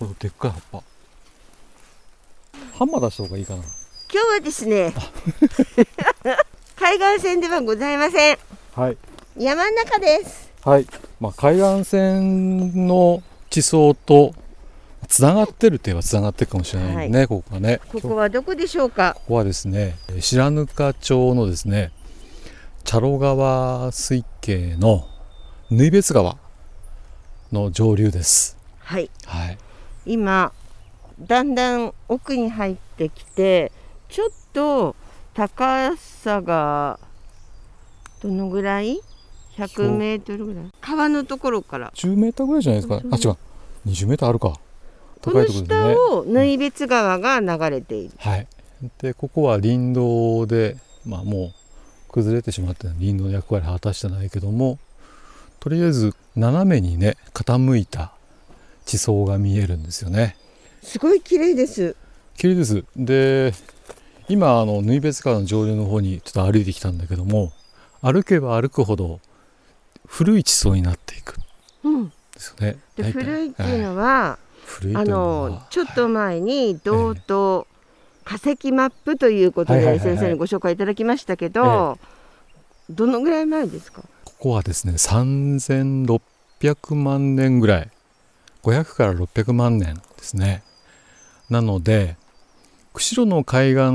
このでっかい葉っぱ。ハンマー出した方がいいかな。今日はですね 海岸線ではございません。はい。山の中です。はい、まあ、海岸線の地層とつながってるといえばつながってるかもしれないね、ここがね。ここはどこでしょうか？ここはですね白糠町のですね茶路川水系の縫別川の上流です。はい。はい今だんだん奥に入ってきてちょっと高さがどのぐらい？100メートルぐらい？川のところから。10メーターぐらいじゃないですか？あ違う。20メーターあるか。この下を縫別川が流れている、はい。でここは林道でまあもう崩れてしまって林道の役割を果たしてないけどもとりあえず斜めにね傾いた地層が見えるんですよね。すごい綺麗です。綺麗です。で今あの縫別川の上流の方にちょっと歩いてきたんだけども歩けば歩くほど古い地層になっていく。うん。ですよね。で古いっていうのは、古い。あのちょっと前に道東化石マップということで先生にご紹介いただきましたけど、どのぐらい前ですか？ここはですね3600万年ぐらい500から600万年ですね。なので釧路の海岸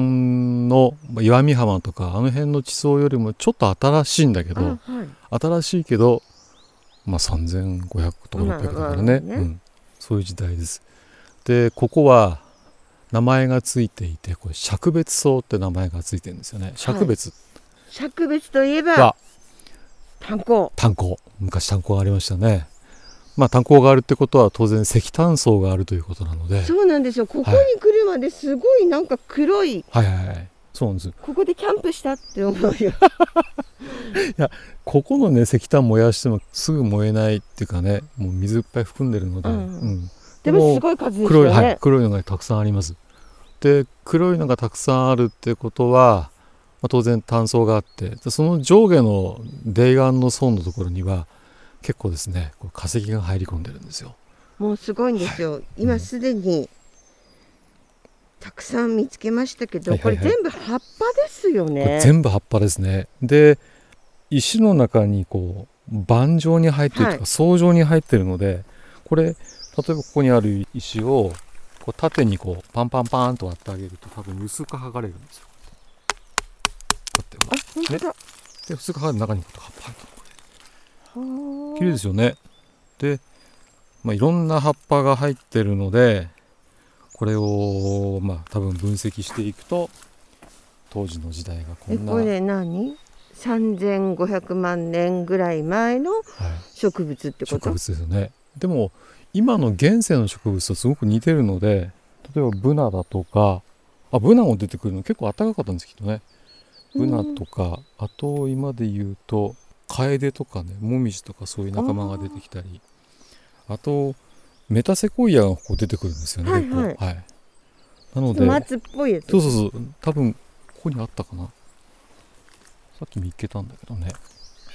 の岩見浜とかあの辺の地層よりもちょっと新しいんだけど、はい、新しいけど、まあ、3500とか600だからね,、ね。うん、そういう時代です。でここは名前がついていてこれ灼別層って名前がついてるんですよね。灼別、はい、灼別。といえば炭鉱。炭鉱。昔炭鉱がありましたねまあ炭鉱があるってことは当然石炭層があるということなので。そうなんですよ。ここに来るまですごいなんか黒い、はい、はいはい。そうなんです。ここでキャンプしたって思うよ。いやここのね石炭燃やしてもすぐ燃えないっていうかねもう水いっぱい含んでるので、うん。うん、でもすごい数です黒い、はい、黒いのがたくさんあります。で黒いのがたくさんあるってことは、まあ、当然単層があって。その上下の泥岩の層のところには結構ですね化石が入り込んでるんですよ。もうすごいんですよ、はい、今すでにたくさん見つけましたけど、はいはいはい、これ全部葉っぱですよね。全部葉っぱですね。で石の中にこう盤状に入ってるとか、はい、層状に入ってるのでこれ例えばここにある石をこう縦にこうパンパンパンと割ってあげると多分薄く剥がれるんですよ。こうやってね、で薄く剥がれる中に葉っぱ入ってる綺麗ですよね。で、まあ、いろんな葉っぱが入ってるのでこれをまあ多分分析していくと当時の時代がこんな。これ何？3500万年ぐらい前の植物ってこと、はい、植物ですよね。でも今の現世の植物とすごく似てるので例えばブナだとかあブナも出てくるの結構暖かかったんですけどねブナとか、あと今で言うとカエデとかねモミジとかそういう仲間が出てきたり。あとメタセコイアがここ出てくるんですよね、はいはい、はい、なので松っぽいやつ。そうそうそう。多分ここにあったかな。さっき見っけたんだけどね。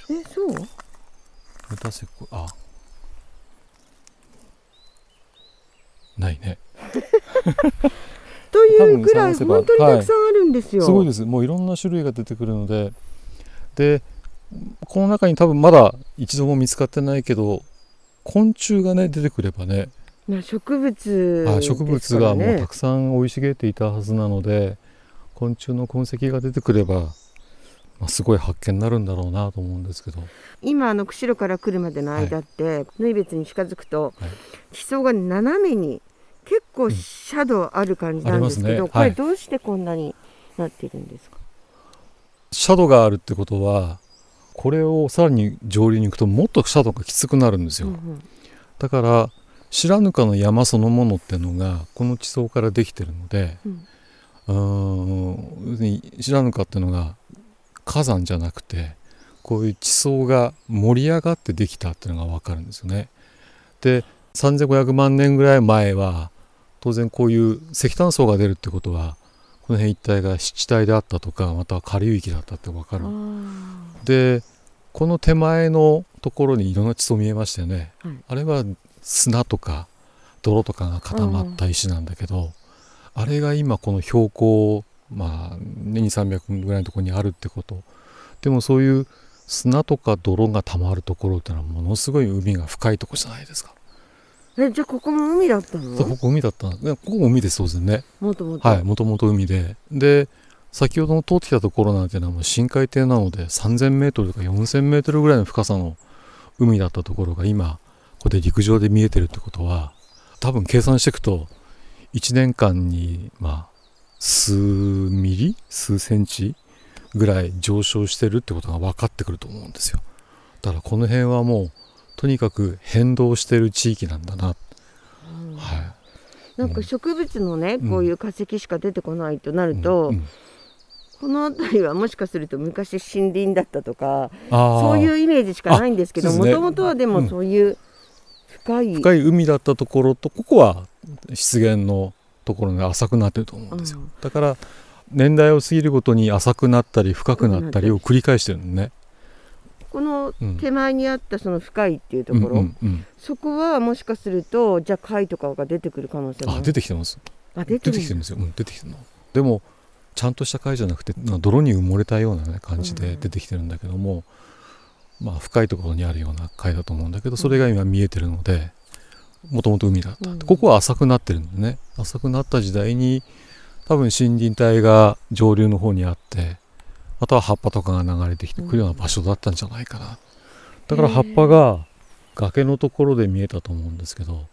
えそう？メタセコあ。ないね。というぐらい本当にたくさんあるんですよ、はい、すごいです。もういろんな種類が出てくるので。でこの中に多分まだ一度も見つかってないけど昆虫がね出てくればね植物、ね、植物がもうたくさん生い茂っていたはずなので昆虫の痕跡が出てくれば、まあ、すごい発見になるんだろうなと思うんですけど。今あの釧路から来るまでの間って縫い別に近づくと、はい、地層が斜めに結構シャドウある感じなんですけど、うんね、これどうしてこんなになっているんですか、シャドウがあるってことはこれをさらに上流に行くともっとシャドウがきつくなるんですよ、うんうん、だから白糠の山そのものっていうのがこの地層からできてるので、うん、要するに白糠っていうのが火山じゃなくてこういう地層が盛り上がってできたっていうのが分かるんですよね。で3500万年ぐらい前は当然こういう石炭層が出るってことはこの辺一帯が湿地帯であったとかまたは下流域だったって分かる。でこの手前のところにいろんな地層見えましたよね。はい、あれは砂とか泥とかが固まった石なんだけど、あれが今この標高まあ2300ぐらいのところにあるってことでもそういう砂とか泥がたまるところってのはものすごい海が深いとこじゃないですか。えじゃあここも海だったの？そうここ海だった。のいやここも海ですそうですね。もともと？はいもともと海で。で先ほどの通ってきたところなんていうのはもう深海底なので3000メートルとか4000メートルぐらいの深さの海だったところが今ここで陸上で見えてるってことは多分計算していくと1年間にまあ数ミリ？数センチ？ぐらい上昇してるってことが分かってくると思うんですよ。だからこの辺はもうとにかく変動してる地域なんだな、うん。はなんか植物のね、うん。こういう化石しか出てこないとないるうん。と、うん。この辺りはもしかすると昔森林だったとかそういうイメージしかないんですけどもともとはでうん。もそういう深い、深い海だったところとここは湿原のところが浅くなってると思うんですよ、うん。だから年代を過ぎるごとに浅くなったり深くなったりを繰り返してるのね、このうん、手前にあったその深いっていうところ、うんうんうん。そこはもしかするとじゃあ貝とかが出てくる可能性もあ出てきてます。あ出てきてるんですよ、うん、出てきてるのでもちゃんとした貝じゃなくてまあ泥に埋もれたような、ね、感じで出てきてるんだけども、まあ深いところにあるような貝だと思うんだけどそれが今見えてるのでもともと海だった、うん。ここは浅くなってるんでね。浅くなった時代に多分森林帯が上流の方にあってあとは葉っぱとかが流れてきてくるような場所だったんじゃないかな、だから葉っぱが崖のところで見えたと思うんですけど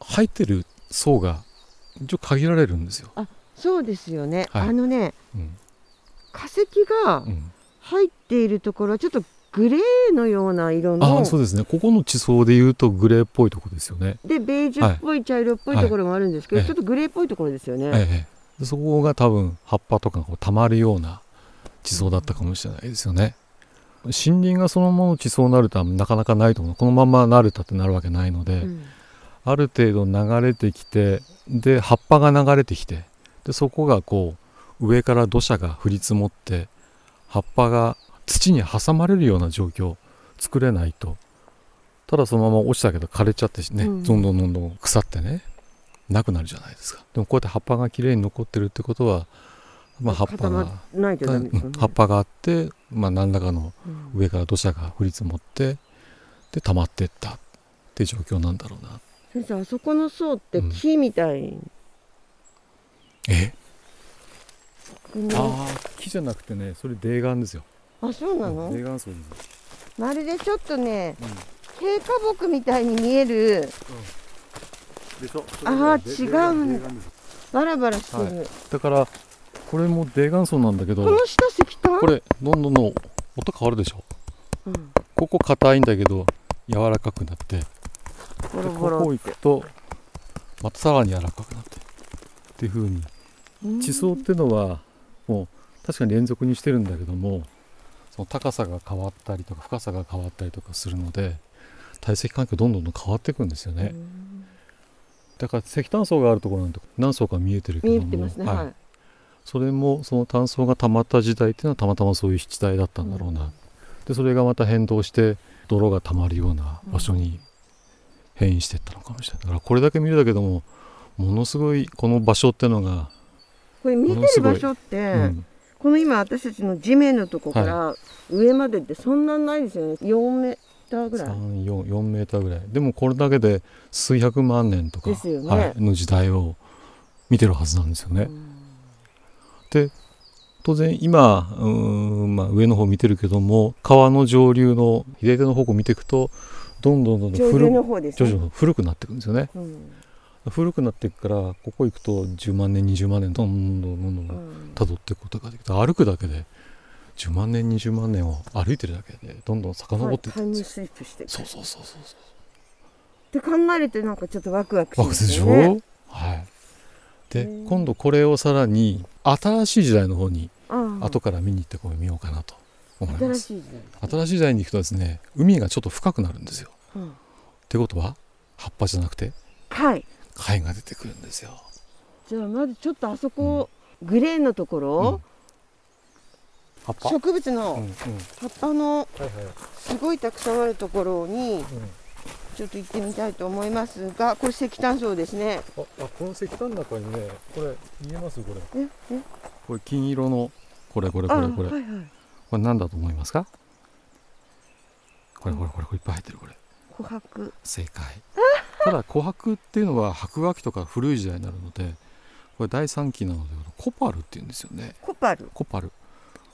入ってる層が一応限られるんですよ。そうですよね、はい。あのねうん。化石がうん。入っているところはちょっとグレーのような色あのあそうですね。ここの地層でいうとグレーっぽいとこですよね。でベージュっぽい茶色っぽいところもあるんですけど、はい。ちょっとグレーっぽいところですよね、ええ。でそこが多分葉っぱとかがこうたまるような地層だったかもしれないですよね。森林がそのもの地層になるとはなかなかないと思う。このままなるたってなるわけないので、うん。ある程度流れてきてで葉っぱが流れてきてでそこがこう上から土砂が降り積もって葉っぱが土に挟まれるような状況を作れないと。ただそのまま落ちたけど枯れちゃってね、うん。どんどんどんどん腐ってねなくなるじゃないですか。でもこうやって葉っぱがきれいに残ってるってことは、まあ、葉っぱが、らないとダメですよね、うん葉っぱがあって、まあ、何らかのうん。上から土砂が降り積もってで溜まってったっていう状況なんだろうな。先生あそこの層って木みたい。に、え？この。ああ木じゃなくてねそれ泥岩ですよ。あそうなの、泥岩層ですまるでちょっとねうん。低下木みたいに見える。でしょ？あー違うんだバラバラしてる、だからこれも泥岩層なんだけどこの下石炭これどんどんどん音変わるでしょ？うん、ここ硬いんだけど柔らかくなってでボロここボロ行くとまたさらに柔らかくなってっていう風にうん。地層っていうのはもう確かに連続にしてるんだけどもその高さが変わったりとか深さが変わったりとかするので堆積環境どんどんどん変わっていくんですよね、うん。だから石炭層があるところなんて何層か見えてるけども見えてますねはい、それもその炭層が溜まった時代っていうのはたまたまそういう湿地帯だったんだろうな、でそれがまた変動して泥が溜まるような場所に変異していったのかもしれない。だからこれだけ見るだけどもものすごいこの場所ってのが、これ見てる場所って、うん。この今私たちの地面のとこから上までってそんなないですよね。4メーターぐらい。34メーターぐらい。でもこれだけで数百万年とか、の時代を見てるはずなんですよね。うんで当然今うーん、まあ、上の方見てるけども川の上流の左手の方向見ていくとどんどんどんどん古くの方です徐ね々に古くなっていくんですよね。うん。古くなっていくからここ行くと10万年20万年どんどんどんどんどんうん。辿っていくことができて歩くだけで10万年20万年を歩いてるだけでどんどん遡はいっていってタイムスリップしてそうそうそうそうそう。って考えるとなんかちょっとワクワクしまわかるですしょ、よねはい。で今度これをさらに新しい時代の方に後から見に行ってこう見ようかなと思います。新しい時代。新しい時代に行くとですね海がちょっと深くなるんですよ。うん。ってことは葉っぱじゃなくてはい貝が出てくるんですよ。じゃあまずちょっとあそこ、グレーのところ、植物のうんうん。葉っぱのすごいたくさんあるところにちょっと行ってみたいと思いますがこれ石炭層ですね。ああこの石炭の中にねこれ見えます？これ。ええ？これ金色のこれこれこれこれ、あはいはい。これ何だと思いますか？これこれこれこれいっぱい入ってるこれ。琥珀。正解。ただ琥珀っていうのは白亜紀とか古い時代になるのでこれ第3期なのでコパルっていうんですよね。コパル。コパル。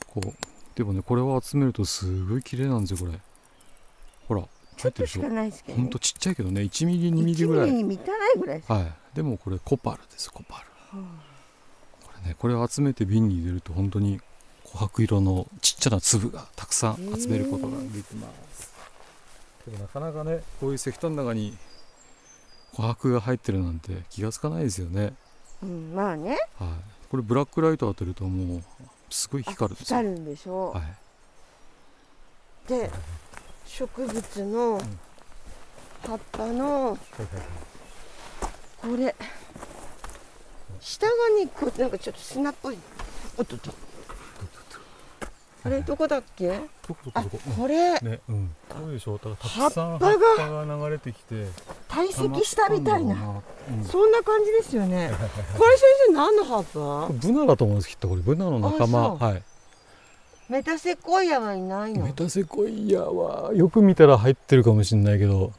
こうでもねこれを集めるとすごい綺麗なんですよこれ。ほらちょっとしかないですけど、ね。ほんと、ちっちゃいけどね1ミリ2ミリぐら1ミリいに満たないぐらいです、はい。でもこれコパルですコパル。はこれねこれを集めて瓶に入れると本当に琥珀色のちっちゃな粒がたくさん集めることができます。でもなかなかねこういう石炭の中に琥珀が入ってるなんて気がつかないですよね。あうん、まあね。はい。これブラックライト当てるともうすごいあ光るんですよ。光るんでしょう、はい。で植物のん葉っぱのこれ。下がねこうなんかちょっと砂っぽい。おっとっと。あれどこだっけ？あどここれ。ねうん。そうでしょだからたくさん葉っぱが流れてきて堆積したみたいな。うん。そんな感じですよね。これ先生何の葉っぱ？ブナだと思うんですきっと。これブナの仲間。はいメタセコイアはいないの？メタセコイアはよく見たら入ってるかもしれないけど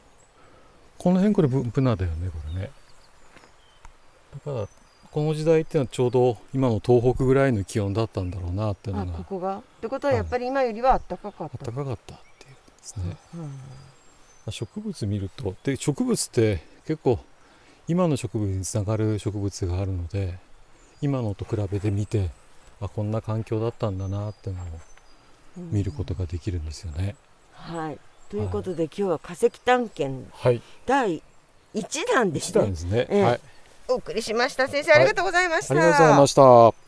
この辺これブブナだよねこれね。だからこの時代っていうのはちょうど今の東北ぐらいの気温だったんだろうなっていうのが。あここが？ってことはやっぱり今よりは暖かかった、暖かかったっていう。ですねうん。植物見ると。で植物って結構今の植物につながる植物があるので今のと比べてみてあこんな環境だったんだなっていうのを見ることができるんですよね。はい。ということで、今日は化石探検はい、第一弾ですね。一段ですね。ええ。はい、お送りしました。先生ありがとうございました、ありがとうございました。